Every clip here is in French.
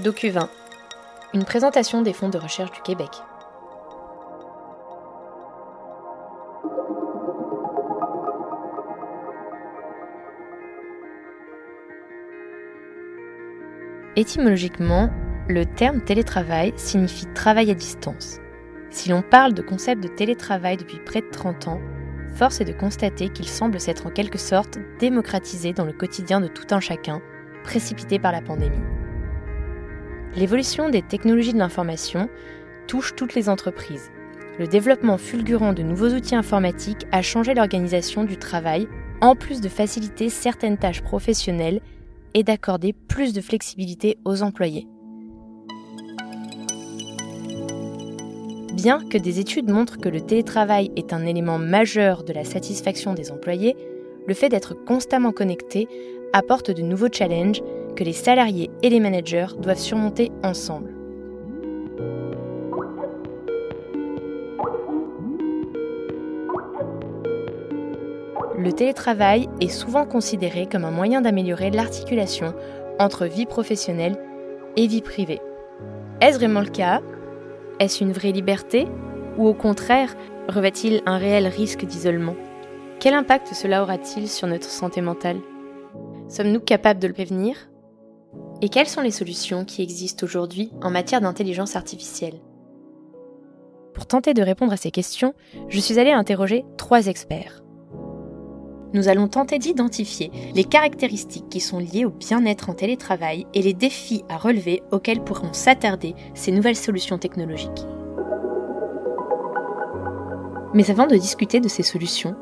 DocuVin, une présentation des fonds de recherche du Québec. Étymologiquement, le terme télétravail signifie travail à distance. Si l'on parle de concept de télétravail depuis près de 30 ans, force est de constater qu'il semble s'être en quelque sorte démocratisé dans le quotidien de tout un chacun, précipité par la pandémie. L'évolution des technologies de l'information touche toutes les entreprises. Le développement fulgurant de nouveaux outils informatiques a changé l'organisation du travail, en plus de faciliter certaines tâches professionnelles et d'accorder plus de flexibilité aux employés. Bien que des études montrent que le télétravail est un élément majeur de la satisfaction des employés, le fait d'être constamment connecté apporte de nouveaux challenges que les salariés et les managers doivent surmonter ensemble. Le télétravail est souvent considéré comme un moyen d'améliorer l'articulation entre vie professionnelle et vie privée. Est-ce vraiment le cas? Est-ce une vraie liberté? Ou au contraire, revêt-il un réel risque d'isolement? Quel impact cela aura-t-il sur notre santé mentale? Sommes-nous capables de le prévenir? Et quelles sont les solutions qui existent aujourd'hui en matière d'intelligence artificielle? Pour tenter de répondre à ces questions, je suis allée interroger trois experts. Nous allons tenter d'identifier les caractéristiques qui sont liées au bien-être en télétravail et les défis à relever auxquels pourront s'attarder ces nouvelles solutions technologiques. Mais avant de discuter de ces solutions,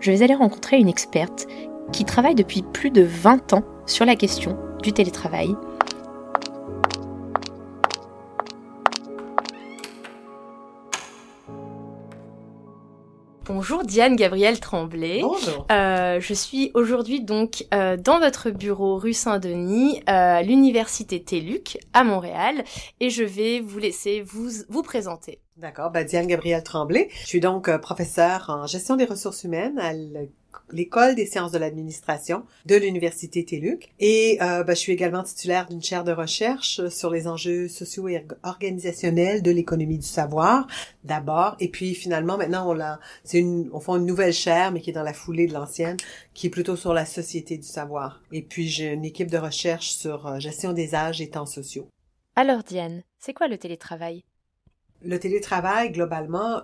je vais aller rencontrer une experte qui travaille depuis plus de 20 ans sur la question du télétravail. Bonjour Diane Gabrielle Tremblay. Bonjour. Euh, je suis aujourd'hui donc euh, dans votre bureau rue Saint-Denis, euh, à l'université TELUC à Montréal, et je vais vous laisser vous vous présenter. D'accord, ben Diane Gabrielle Tremblay. Je suis donc euh, professeure en gestion des ressources humaines à l'école des sciences de l'administration de l'université TELUC et euh, ben, je suis également titulaire d'une chaire de recherche sur les enjeux sociaux et organisationnels de l'économie du savoir d'abord. Et puis finalement maintenant on l'a c'est une on fait une nouvelle chaire mais qui est dans la foulée de l'ancienne qui est plutôt sur la société du savoir. Et puis j'ai une équipe de recherche sur euh, gestion des âges et temps sociaux. Alors Diane, c'est quoi le télétravail? Le télétravail, globalement,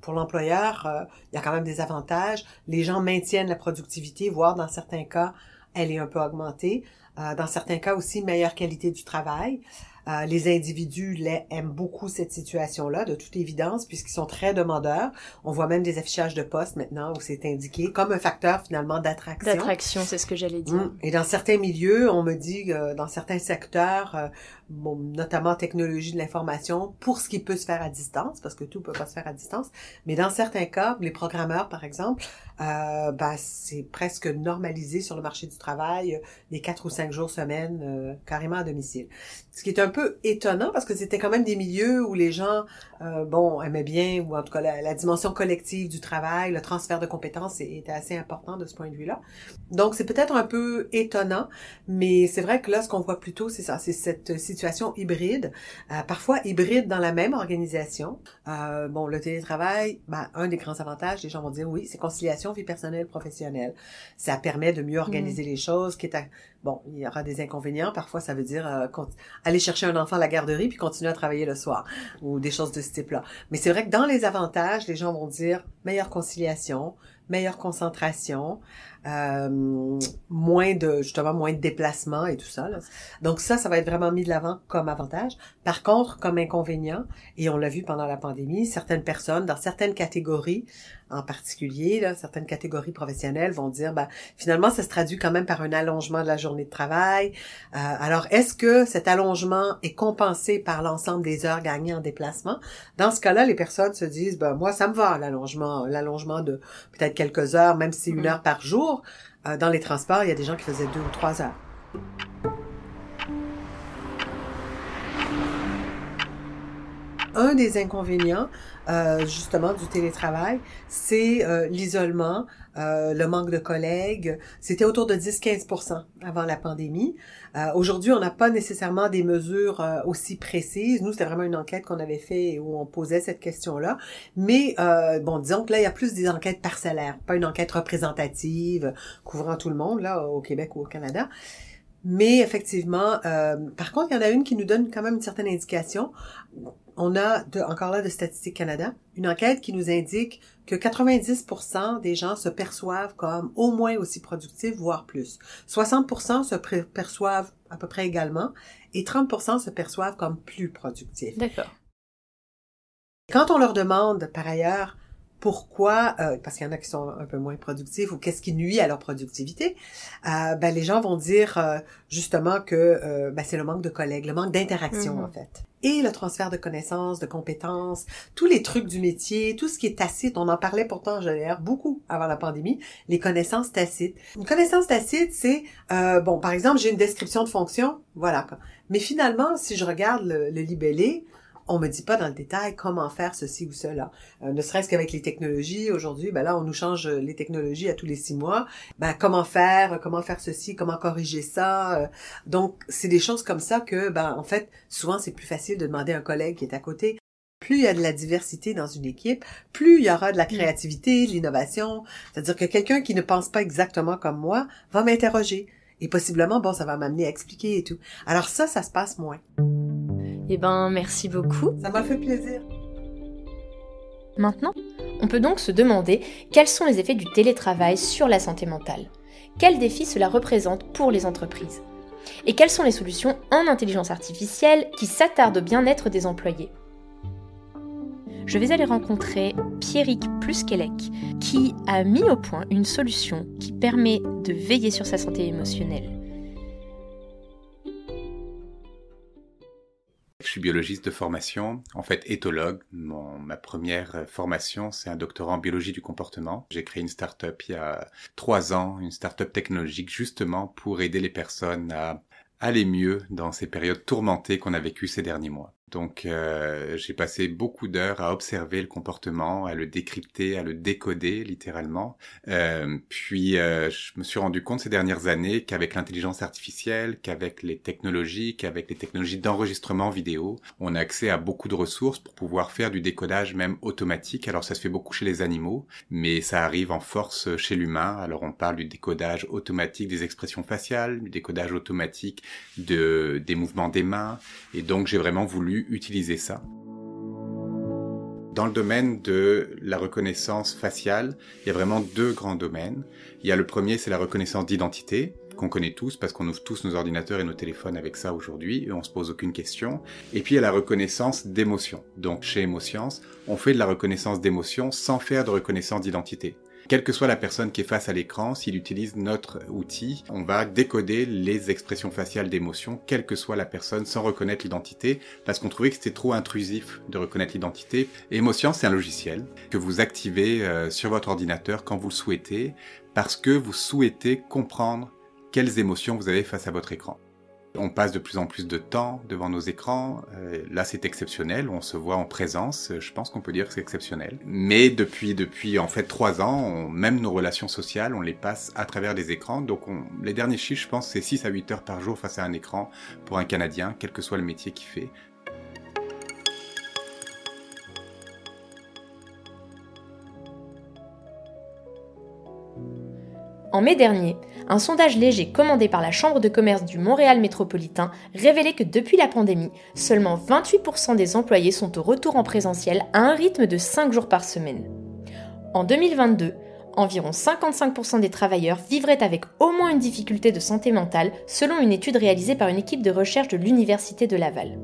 pour l'employeur, euh, il y a quand même des avantages. Les gens maintiennent la productivité, voire dans certains cas, elle est un peu augmentée. Euh, dans certains cas aussi, meilleure qualité du travail. Euh, les individus les, aiment beaucoup cette situation-là, de toute évidence, puisqu'ils sont très demandeurs. On voit même des affichages de postes maintenant où c'est indiqué comme un facteur finalement d'attraction. D'attraction, c'est ce que j'allais dire. Mmh. Et dans certains milieux, on me dit que dans certains secteurs, bon, notamment technologie de l'information, pour ce qui peut se faire à distance, parce que tout peut pas se faire à distance, mais dans certains cas, les programmeurs, par exemple, euh, ben, c'est presque normalisé sur le marché du travail, euh, des quatre ou cinq jours semaine, euh, carrément à domicile. Ce qui est un peu étonnant, parce que c'était quand même des milieux où les gens, euh, bon, aimaient bien, ou en tout cas la, la, dimension collective du travail, le transfert de compétences était assez important de ce point de vue-là. Donc, c'est peut-être un peu étonnant, mais c'est vrai que là, ce qu'on voit plutôt, c'est ça, c'est cette situation situation hybride, euh, parfois hybride dans la même organisation. Euh, bon, le télétravail, ben, un des grands avantages, les gens vont dire oui, c'est conciliation vie personnelle professionnelle. Ça permet de mieux organiser mm. les choses. Qui est Bon, il y aura des inconvénients. Parfois, ça veut dire euh, aller chercher un enfant à la garderie puis continuer à travailler le soir ou des choses de ce type-là. Mais c'est vrai que dans les avantages, les gens vont dire meilleure conciliation, meilleure concentration, euh, moins de justement moins de déplacements et tout ça. Là. Donc ça, ça va être vraiment mis de l'avant comme avantage. Par contre, comme inconvénient, et on l'a vu pendant la pandémie, certaines personnes dans certaines catégories, en particulier, là, certaines catégories professionnelles vont dire, ben, finalement, ça se traduit quand même par un allongement de la journée de travail. Euh, alors, est-ce que cet allongement est compensé par l'ensemble des heures gagnées en déplacement? Dans ce cas-là, les personnes se disent, ben moi, ça me va l'allongement, l'allongement de peut-être quelques heures, même si une mm. heure par jour euh, dans les transports, il y a des gens qui faisaient deux ou trois heures. un des inconvénients, euh, justement, du télétravail, c'est euh, l'isolement, euh, le manque de collègues. C'était autour de 10-15% avant la pandémie. Euh, aujourd'hui, on n'a pas nécessairement des mesures euh, aussi précises. Nous, c'était vraiment une enquête qu'on avait fait où on posait cette question-là. Mais bon, disons que là, il y a plus des enquêtes parcellaires, pas une enquête représentative couvrant tout le monde là au Québec ou au Canada. Mais effectivement, par contre, il y en a une qui nous donne quand même une certaine indication on a encore là de Statistique Canada, une enquête qui nous indique que 90% des gens se perçoivent comme au moins aussi productifs, voire plus. 60% se perçoivent à peu près également et 30% se perçoivent comme plus productifs. D'accord. Quand on leur demande par ailleurs pourquoi, euh, parce qu'il y en a qui sont un peu moins productifs ou qu'est-ce qui nuit à leur productivité, euh, ben les gens vont dire euh, justement que ben, c'est le manque de collègues, le manque d'interaction mm-hmm. en fait. Et le transfert de connaissances, de compétences, tous les trucs du métier, tout ce qui est tacite, on en parlait pourtant d'ailleurs beaucoup avant la pandémie, les connaissances tacites. Une connaissance tacite, c'est, bon, par exemple, j'ai une description de fonction, voilà. Mais finalement, si je regarde le, le libellé, on me dit pas dans le détail comment faire ceci ou cela. Euh, ne serait-ce qu'avec les technologies aujourd'hui, ben là on nous change les technologies à tous les six mois. Ben comment faire, comment faire ceci, comment corriger ça. Euh. donc c'est des choses comme ça que ben en fait souvent c'est plus facile de demander à un collègue qui est à côté. Plus il y a de la diversité dans une équipe, plus il y aura de la créativité, de l'innovation. C'est-à-dire que quelqu'un qui ne pense pas exactement comme moi va m'interroger. Et possiblement, bon, ça va m'amener à expliquer et tout. Alors ça, ça se passe moins. Eh ben, merci beaucoup. Ça m'a fait plaisir. Maintenant, on peut donc se demander quels sont les effets du télétravail sur la santé mentale. Quels défis cela représente pour les entreprises? Et quelles sont les solutions en intelligence artificielle qui s'attardent au bien-être des employés? Je vais aller rencontrer Pierrick Pluskelec, qui a mis au point une solution qui permet de veiller sur sa santé émotionnelle. Je suis biologiste de formation, en fait éthologue. ma première formation, c'est un doctorat en biologie du comportement. J'ai créé une start-up il y a trois ans, une start-up technologique justement pour aider les personnes à aller mieux dans ces périodes tourmentées qu'on a vécues ces derniers mois. Donc euh, j'ai passé beaucoup d'heures à observer le comportement, à le décrypter, à le décoder littéralement. Euh, puis euh, je me suis rendu compte ces dernières années qu'avec l'intelligence artificielle, qu'avec les technologies, qu'avec les technologies d'enregistrement vidéo, on a accès à beaucoup de ressources pour pouvoir faire du décodage même automatique. Alors ça se fait beaucoup chez les animaux, mais ça arrive en force chez l'humain. Alors on parle du décodage automatique des expressions faciales, du décodage automatique de, des mouvements des mains. Et donc j'ai vraiment voulu utiliser ça. Dans le domaine de la reconnaissance faciale, il y a vraiment deux grands domaines. Il y a le premier, c'est la reconnaissance d'identité, qu'on connaît tous parce qu'on ouvre tous nos ordinateurs et nos téléphones avec ça aujourd'hui et on se pose aucune question. Et puis il y a la reconnaissance d'émotion. Donc chez Emoscience, on fait de la reconnaissance d'émotion sans faire de reconnaissance d'identité. Quelle que soit la personne qui est face à l'écran, s'il utilise notre outil, on va décoder les expressions faciales d'émotion, quelle que soit la personne, sans reconnaître l'identité, parce qu'on trouvait que c'était trop intrusif de reconnaître l'identité. Emotion, c'est un logiciel que vous activez euh, sur votre ordinateur quand vous le souhaitez, parce que vous souhaitez comprendre quelles émotions vous avez face à votre écran. On passe de plus en plus de temps devant nos écrans. Euh, là, c'est exceptionnel. On se voit en présence. Je pense qu'on peut dire que c'est exceptionnel. Mais depuis, depuis en fait trois ans, même nos relations sociales, on les passe à travers des écrans. Donc, les derniers chiffres, je pense, c'est 6 à 8 heures par jour face à un écran pour un Canadien, quel que soit le métier qu'il fait. En mai dernier, un sondage léger commandé par la Chambre de commerce du Montréal métropolitain révélait que depuis la pandémie, seulement 28% des employés sont au retour en présentiel à un rythme de 5 jours par semaine. En 2022, environ 55% des travailleurs vivraient avec au moins une difficulté de santé mentale, selon une étude réalisée par une équipe de recherche de l'Université de Laval.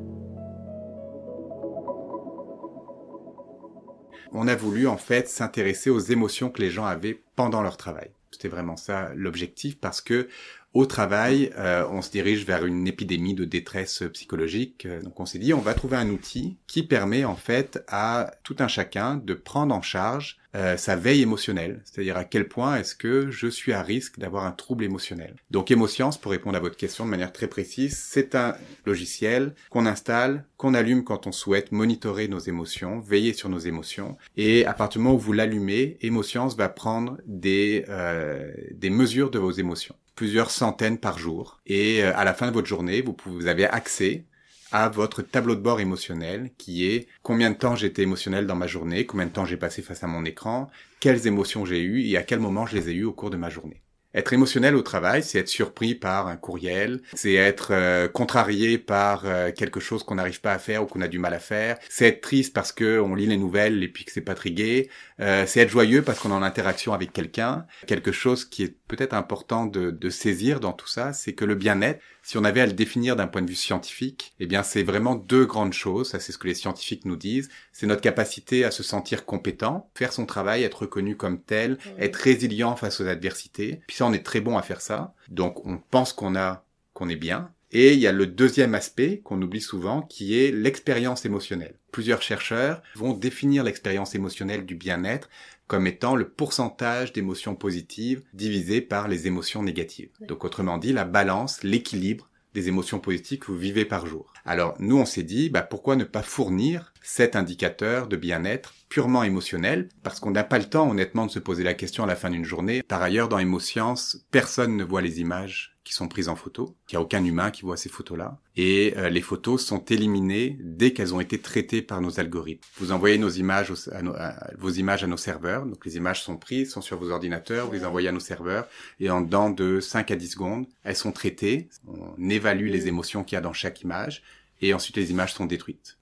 On a voulu en fait s'intéresser aux émotions que les gens avaient pendant leur travail. C'était vraiment ça l'objectif parce que au travail, euh, on se dirige vers une épidémie de détresse psychologique. Donc on s'est dit, on va trouver un outil qui permet en fait à tout un chacun de prendre en charge euh, sa veille émotionnelle, c'est-à-dire à quel point est-ce que je suis à risque d'avoir un trouble émotionnel. Donc Émoscience, pour répondre à votre question de manière très précise, c'est un logiciel qu'on installe, qu'on allume quand on souhaite monitorer nos émotions, veiller sur nos émotions, et à partir du moment où vous l'allumez, Émoscience va prendre des, euh, des mesures de vos émotions plusieurs centaines par jour. Et euh, à la fin de votre journée, vous, pouvez, vous avez accès à votre tableau de bord émotionnel qui est combien de temps j'étais émotionnel dans ma journée, combien de temps j'ai passé face à mon écran, quelles émotions j'ai eues et à quel moment je les ai eues au cours de ma journée. Être émotionnel au travail, c'est être surpris par un courriel, c'est être euh, contrarié par euh, quelque chose qu'on n'arrive pas à faire ou qu'on a du mal à faire, c'est être triste parce que on lit les nouvelles et puis que c'est pas trigué, euh, c'est être joyeux parce qu'on est en interaction avec quelqu'un. Quelque chose qui est peut-être important de, de saisir dans tout ça, c'est que le bien-être, si on avait à le définir d'un point de vue scientifique, eh bien c'est vraiment deux grandes choses, ça c'est ce que les scientifiques nous disent, c'est notre capacité à se sentir compétent, faire son travail, être reconnu comme tel, être résilient face aux adversités. Puis ça on est très bon à faire ça. Donc on pense qu'on a qu'on est bien, et il y a le deuxième aspect qu'on oublie souvent qui est l'expérience émotionnelle. Plusieurs chercheurs vont définir l'expérience émotionnelle du bien-être comme étant le pourcentage d'émotions positives divisé par les émotions négatives. Donc autrement dit, la balance, l'équilibre des émotions positives que vous vivez par jour. Alors nous, on s'est dit, bah, pourquoi ne pas fournir cet indicateur de bien-être purement émotionnel? Parce qu'on n'a pas le temps, honnêtement, de se poser la question à la fin d'une journée. Par ailleurs, dans Émoscience, personne ne voit les images qui sont prises en photo. Il n'y a aucun humain qui voit ces photos-là. Et euh, les photos sont éliminées dès qu'elles ont été traitées par nos algorithmes. Vous envoyez nos images à vos images à nos serveurs. Donc les images sont prises, sont sur vos ordinateurs, vous les envoyez à nos serveurs. Et en dedans de 5 à 10 secondes, elles sont traitées. On évalue les émotions qu'il y a dans chaque image. Et ensuite, les images sont détruites.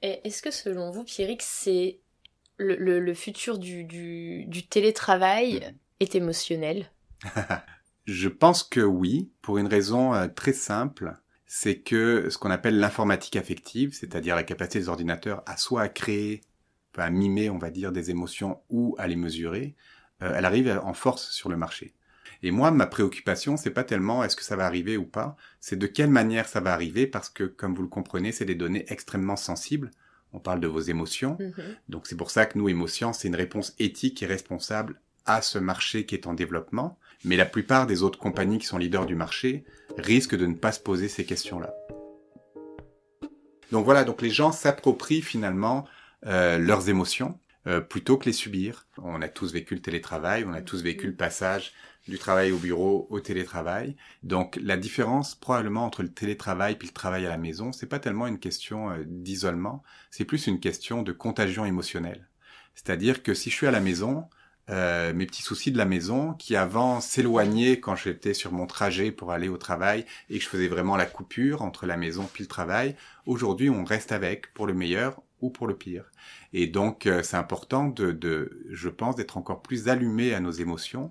Est-ce que selon vous, Pierrick, c'est le, le, futur du, du, du télétravail mm. est émotionnel? Je pense que oui, pour une raison euh, très simple, c'est que ce qu'on appelle l'informatique affective, c'est-à-dire la capacité des ordinateurs à soit à créer, à mimer, on va dire, des émotions ou à les mesurer, euh, elle arrive en force sur le marché. Et moi, ma préoccupation, c'est pas tellement est-ce que ça va arriver ou pas, c'est de quelle manière ça va arriver, parce que, comme vous le comprenez, c'est des données extrêmement sensibles. On parle de vos émotions. Mm-hmm. Donc c'est pour ça que nous, émotions, c'est une réponse éthique et responsable à ce marché qui est en développement mais la plupart des autres compagnies qui sont leaders du marché risquent de ne pas se poser ces questions-là. Donc voilà, donc les gens s'approprient finalement euh, leurs émotions euh, plutôt que les subir. On a tous vécu le télétravail, on a tous vécu le passage du travail au bureau au télétravail. Donc la différence probablement entre le télétravail et le travail à la maison, c'est pas tellement une question euh, d'isolement, c'est plus une question de contagion émotionnelle. C'est-à-dire que si je suis à la maison, euh, mes petits soucis de la maison qui avant s'éloignaient quand j'étais sur mon trajet pour aller au travail et que je faisais vraiment la coupure entre la maison puis le travail. Aujourd'hui, on reste avec pour le meilleur ou pour le pire. Et donc, euh, c'est important de, de, je pense, d'être encore plus allumé à nos émotions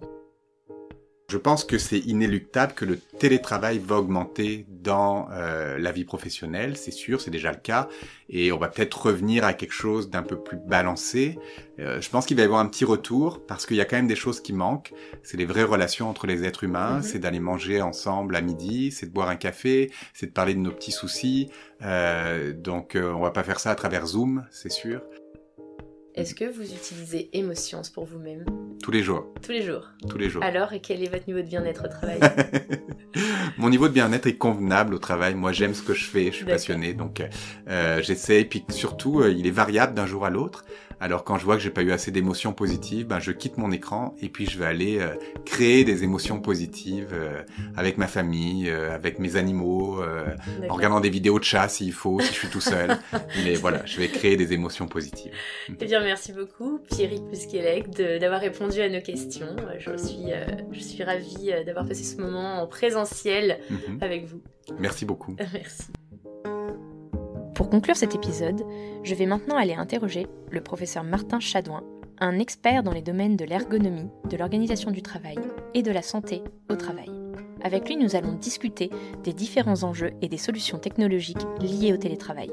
je pense que c'est inéluctable que le télétravail va augmenter dans euh, la vie professionnelle, c'est sûr, c'est déjà le cas, et on va peut-être revenir à quelque chose d'un peu plus balancé. Euh, je pense qu'il va y avoir un petit retour parce qu'il y a quand même des choses qui manquent. C'est les vraies relations entre les êtres humains, mhm. c'est d'aller manger ensemble à midi, c'est de boire un café, c'est de parler de nos petits soucis. Euh, donc on va pas faire ça à travers Zoom, c'est sûr. Est-ce que vous utilisez Emotions pour vous-même Tous les jours. Tous les jours. Tous les jours. Alors, et quel est votre niveau de bien-être au travail Mon niveau de bien-être est convenable au travail. Moi, j'aime ce que je fais, je suis passionné, donc euh, j'essaie. Puis surtout, euh, il est variable d'un jour à l'autre. Alors quand je vois que j'ai pas eu assez d'émotions positives, ben je quitte mon écran et puis je vais aller euh, créer des émotions positives euh, avec ma famille, euh, avec mes animaux, en regardant des vidéos de chat s'il faut, si je suis tout seul. Mais voilà, je vais créer des émotions positives. Eh bien, merci beaucoup, Pierrick Puskelec, d'avoir répondu à nos questions. Je suis, je suis ravie d'avoir passé ce moment en présentiel mhm. avec vous. Merci beaucoup. merci. Pour conclure cet épisode, je vais maintenant aller interroger le professeur Martin Chadouin, un expert dans les domaines de l'ergonomie, de l'organisation du travail et de la santé au travail. Avec lui, nous allons discuter des différents enjeux et des solutions technologiques liées au télétravail.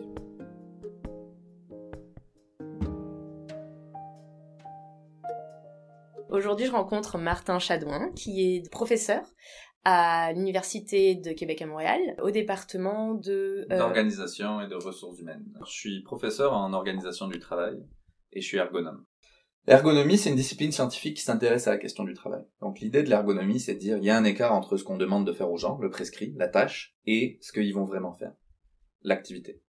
Aujourd'hui, je rencontre Martin Chadouin, qui est professeur à l'Université de Québec à Montréal, au département de... Euh, D'organisation et de ressources humaines. Je suis professeur en organisation du travail et je suis ergonome. L'ergonomie, c'est une discipline scientifique qui s'intéresse à la question du travail. Donc l'idée de l'ergonomie, c'est de dire il y a un écart entre ce qu'on demande de faire aux gens, le prescrit, la tâche, et ce qu'ils vont vraiment faire, l'activité.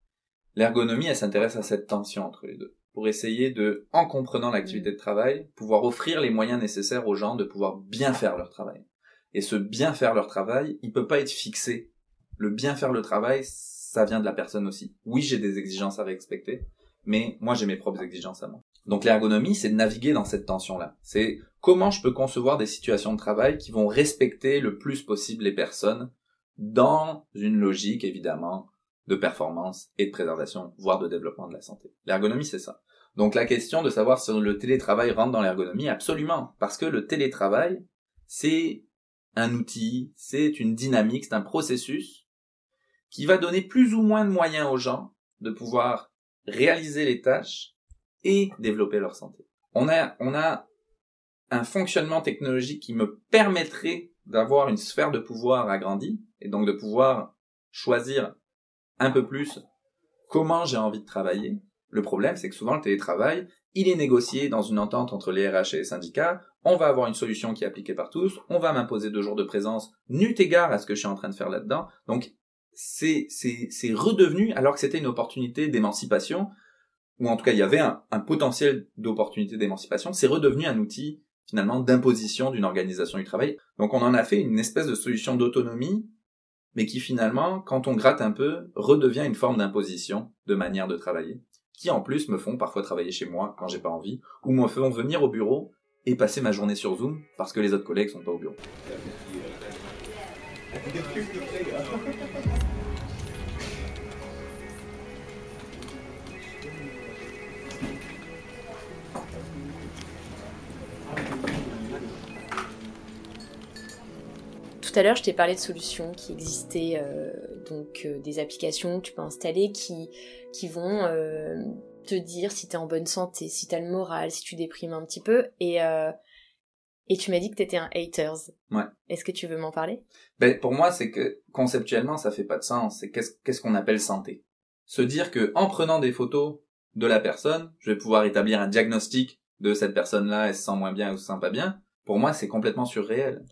L'ergonomie, elle s'intéresse à cette tension entre les deux, pour essayer de, en comprenant l'activité de travail, pouvoir offrir les moyens nécessaires aux gens de pouvoir bien faire leur travail. Et ce bien faire leur travail, il peut pas être fixé. Le bien faire le travail, ça vient de la personne aussi. Oui, j'ai des exigences à respecter, mais moi j'ai mes propres exigences à moi. Donc l'ergonomie, c'est de naviguer dans cette tension-là. C'est comment je peux concevoir des situations de travail qui vont respecter le plus possible les personnes dans une logique, évidemment, de performance et de préservation, voire de développement de la santé. L'ergonomie, c'est ça. Donc la question de savoir si le télétravail rentre dans l'ergonomie, absolument. Parce que le télétravail, c'est un outil, c'est une dynamique, c'est un processus qui va donner plus ou moins de moyens aux gens de pouvoir réaliser les tâches et développer leur santé. On a, on a un fonctionnement technologique qui me permettrait d'avoir une sphère de pouvoir agrandie et donc de pouvoir choisir un peu plus comment j'ai envie de travailler. Le problème, c'est que souvent le télétravail, il est négocié dans une entente entre les RH et les syndicats. On va avoir une solution qui est appliquée par tous. On va m'imposer deux jours de présence, n'eut égard à ce que je suis en train de faire là-dedans. Donc, c'est, c'est, c'est redevenu, alors que c'était une opportunité d'émancipation, ou en tout cas il y avait un, potentiel d'opportunité d'émancipation, c'est redevenu un outil finalement d'imposition d'une organisation du travail. Donc on en a fait une espèce de solution d'autonomie, mais qui finalement, quand on gratte un peu, redevient une forme d'imposition de manière de travailler, qui en plus me font parfois travailler chez moi quand j'ai pas envie, ou me font venir au bureau et passer ma journée sur Zoom parce que les autres collègues sont pas au bureau. Tout à l'heure, je t'ai parlé de solutions qui existaient, euh, donc euh, des applications que tu peux installer qui, qui vont euh, te dire si tu es en bonne santé, si tu as le moral, si tu déprimes un petit peu. Et, et tu m'as dit que tu étais un haters. Ouais. Est-ce que tu veux m'en parler? Ben, Pour moi, c'est que conceptuellement, ça fait pas de sens. C'est qu'est-ce qu'est-ce qu'on appelle santé? Se dire que en prenant des photos de la personne, je vais pouvoir établir un diagnostic de cette personne-là, elle se sent moins bien ou se sent pas bien? Pour moi, c'est complètement surréel.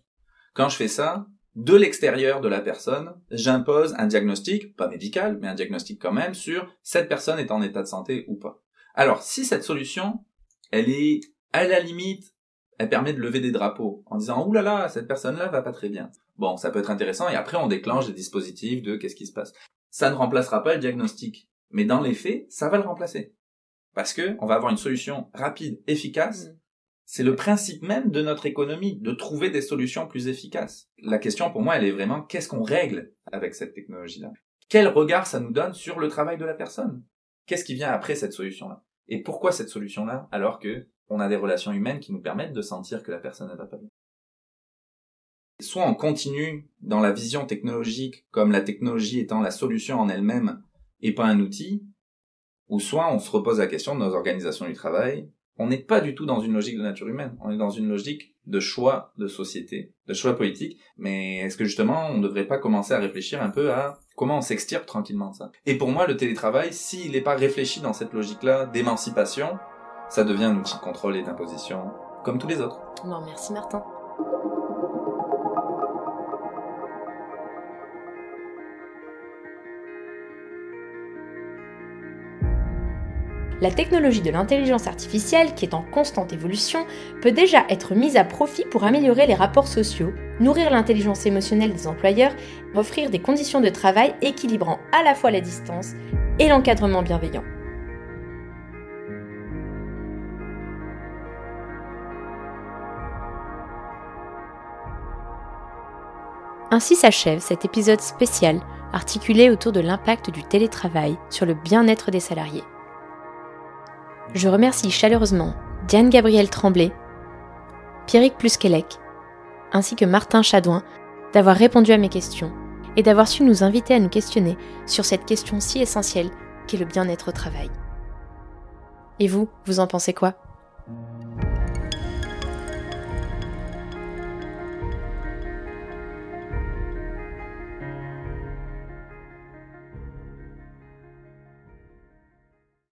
Quand je fais ça, de l'extérieur de la personne, j'impose un diagnostic, pas médical, mais un diagnostic quand même, sur cette personne est en état de santé ou pas. Alors, si cette solution, elle est à la limite, elle permet de lever des drapeaux en disant Ouh là là, cette personne-là va pas très bien. Bon, ça peut être intéressant et après on déclenche des dispositifs de qu'est-ce qui se passe. Ça ne remplacera pas le diagnostic, mais dans les faits, ça va le remplacer. Parce que on va avoir une solution rapide, efficace, mm. C'est le principe même de notre économie, de trouver des solutions plus efficaces. La question pour moi, elle est vraiment qu'est-ce qu'on règle avec cette technologie-là? Quel regard ça nous donne sur le travail de la personne? Qu'est-ce qui vient après cette solution-là? Et pourquoi cette solution-là alors que on a des relations humaines qui nous permettent de sentir que la personne ne va pas bien? Soit on continue dans la vision technologique comme la technologie étant la solution en elle-même et pas un outil, ou soit on se repose la question de nos organisations du travail, on n'est pas du tout dans une logique de nature humaine, on est dans une logique de choix de société, de choix politique, mais est-ce que justement on ne devrait pas commencer à réfléchir un peu à comment on s'extirpe tranquillement de ça? Et pour moi, le télétravail, s'il n'est pas réfléchi dans cette logique-là d'émancipation, ça devient un outil de contrôle et d'imposition, comme tous les autres. Non, merci Martin. La technologie de l'intelligence artificielle, qui est en constante évolution, peut déjà être mise à profit pour améliorer les rapports sociaux, nourrir l'intelligence émotionnelle des employeurs, offrir des conditions de travail équilibrant à la fois la distance et l'encadrement bienveillant. Ainsi s'achève cet épisode spécial articulé autour de l'impact du télétravail sur le bien-être des salariés. Je remercie chaleureusement Diane Gabriel Tremblay, Pierrick Plusquelec, ainsi que Martin Chadouin d'avoir répondu à mes questions et d'avoir su nous inviter à nous questionner sur cette question si essentielle qu'est le bien-être au travail. Et vous, vous en pensez quoi?